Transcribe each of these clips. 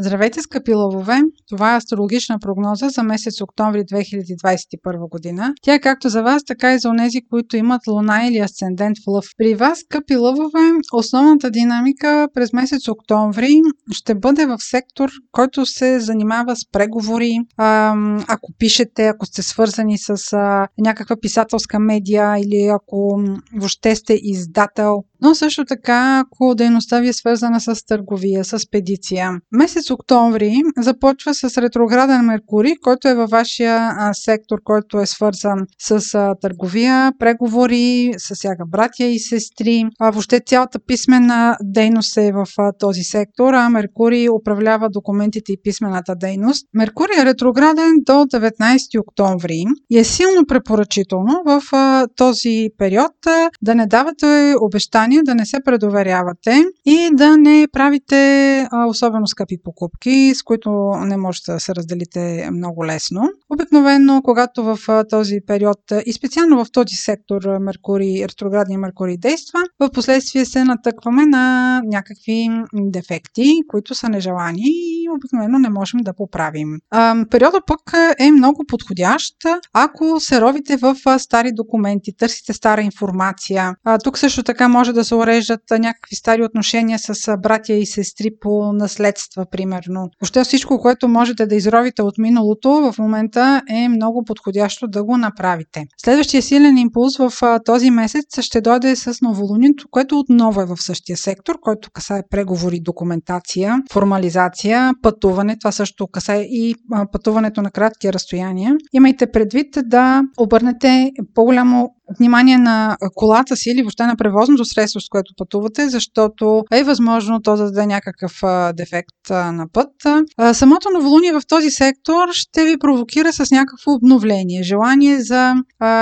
Здравейте, скъпи лъвове! Това е астрологична прогноза за месец октомври 2021 година. Тя е както за вас, така и за онези, които имат луна или асцендент в лъв. При вас, скъпи лъвове, основната динамика през месец октомври ще бъде в сектор, който се занимава с преговори. Ако пишете, ако сте свързани с някаква писателска медия или ако въобще сте издател, но също така, ако дейността ви е свързана с търговия, с педиция. Месец октомври започва с ретрограден Меркурий, който е във вашия сектор, който е свързан с търговия, преговори, с всяка братя и сестри. А, въобще цялата писмена дейност е в този сектор, а Меркурий управлява документите и писмената дейност. Меркурий е ретрограден до 19 октомври и е силно препоръчително в този период да не давате обещания желание да не се предоверявате и да не правите особено скъпи покупки, с които не можете да се разделите много лесно. Обикновено, когато в този период и специално в този сектор Меркурий, ретроградния Меркурий действа, в последствие се натъкваме на някакви дефекти, които са нежелани и обикновено не можем да поправим. Периода пък е много подходящ, ако се ровите в стари документи, търсите стара информация. Тук също така може да се уреждат някакви стари отношения с братя и сестри по наследства, примерно. Въобще всичко, което можете да изровите от миналото, в момента е много подходящо да го направите. Следващия силен импулс в този месец ще дойде с новолунието, което отново е в същия сектор, който касае преговори, документация, формализация, пътуване. Това също касае и пътуването на кратки разстояния. Имайте предвид да обърнете по-голямо внимание на колата си или въобще на превозното средство, с което пътувате, защото е възможно то да даде някакъв дефект на път. Самото новолуние в този сектор ще ви провокира с някакво обновление, желание за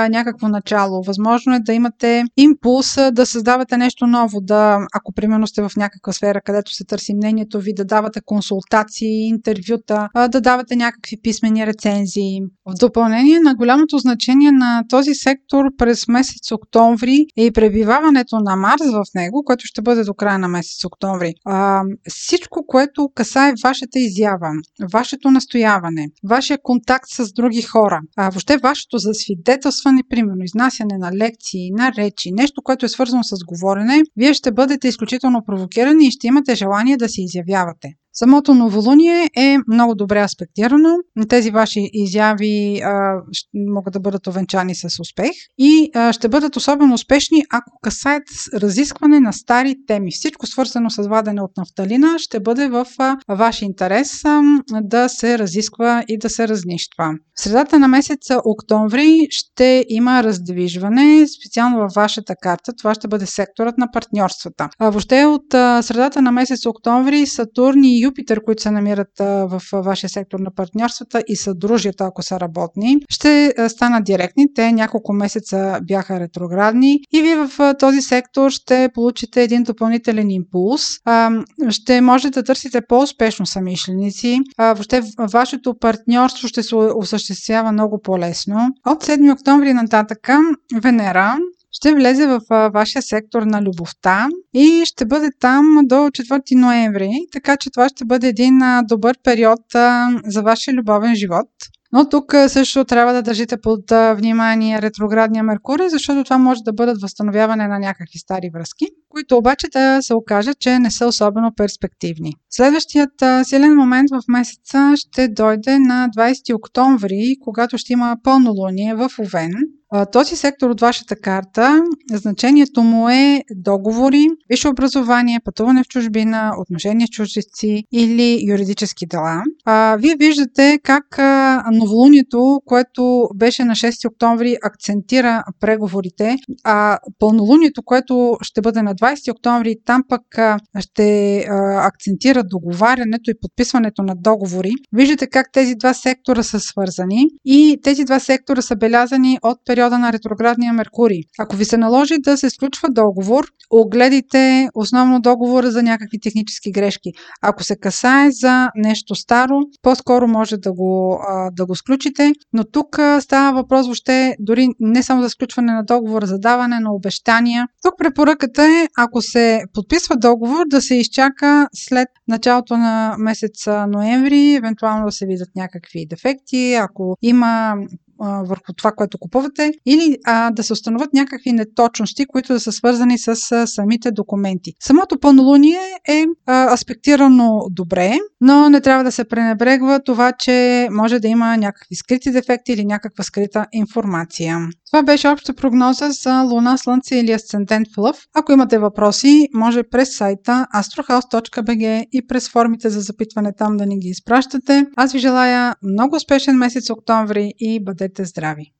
някакво начало. Възможно е да имате импулс да създавате нещо ново, да, ако примерно сте в някаква сфера, където се търси мнението ви, да давате консултации, интервюта, да давате някакви писмени рецензии. В допълнение на голямото значение на този сектор през през месец октомври и пребиваването на Марс в него, което ще бъде до края на месец октомври. А, всичко, което касае вашата изява, вашето настояване, вашия контакт с други хора, а, въобще вашето засвидетелстване, примерно изнасяне на лекции, на речи, нещо, което е свързано с говорене, вие ще бъдете изключително провокирани и ще имате желание да се изявявате. Самото новолуние е много добре аспектирано. Тези ваши изяви а, могат да бъдат овенчани с успех и а, ще бъдат особено успешни, ако касаят разискване на стари теми. Всичко свързано с вадене от нафталина ще бъде в а, ваш интерес а, да се разисква и да се разнищва. В средата на месеца октомври ще има раздвижване, специално във вашата карта. Това ще бъде секторът на партньорствата. А, въобще от а, средата на месец октомври Сатурн и Юпитер, които се намират в вашия сектор на партньорствата и съдружията, ако са работни, ще станат директни. Те няколко месеца бяха ретроградни и вие в този сектор ще получите един допълнителен импулс. Ще можете да търсите по-успешно самишленици. Въобще вашето партньорство ще се осъществява много по-лесно. От 7 октомври нататъка Венера ще влезе в вашия сектор на любовта и ще бъде там до 4 ноември, така че това ще бъде един добър период за вашия любовен живот. Но тук също трябва да държите под внимание ретроградния Меркурий, защото това може да бъдат възстановяване на някакви стари връзки, които обаче да се окажат, че не са особено перспективни. Следващият силен момент в месеца ще дойде на 20 октомври, когато ще има пълнолуние в Овен. Този сектор от вашата карта, значението му е договори, висше образование, пътуване в чужбина, отношения с чуждици или юридически дела. Вие виждате как новолунието, което беше на 6 октомври, акцентира преговорите, а пълнолунието, което ще бъде на 20 октомври, там пък ще акцентира договарянето и подписването на договори. Виждате как тези два сектора са свързани и тези два сектора са белязани от период периода на ретроградния Меркурий. Ако ви се наложи да се сключва договор, огледайте основно договора за някакви технически грешки. Ако се касае за нещо старо, по-скоро може да го, да го сключите, но тук става въпрос въобще дори не само за сключване на договор, за даване на обещания. Тук препоръката е, ако се подписва договор, да се изчака след началото на месец ноември, евентуално да се видят някакви дефекти, ако има върху това, което купувате, или а, да се установят някакви неточности, които да са свързани с а, самите документи. Самото пълнолуние е а, аспектирано добре, но не трябва да се пренебрегва това, че може да има някакви скрити дефекти или някаква скрита информация. Това беше обща прогноза за Луна, Слънце или Асцендент в Лъв. Ако имате въпроси, може през сайта astrohouse.bg и през формите за запитване там да ни ги изпращате. Аз ви желая много успешен месец октомври и бъдете здрави!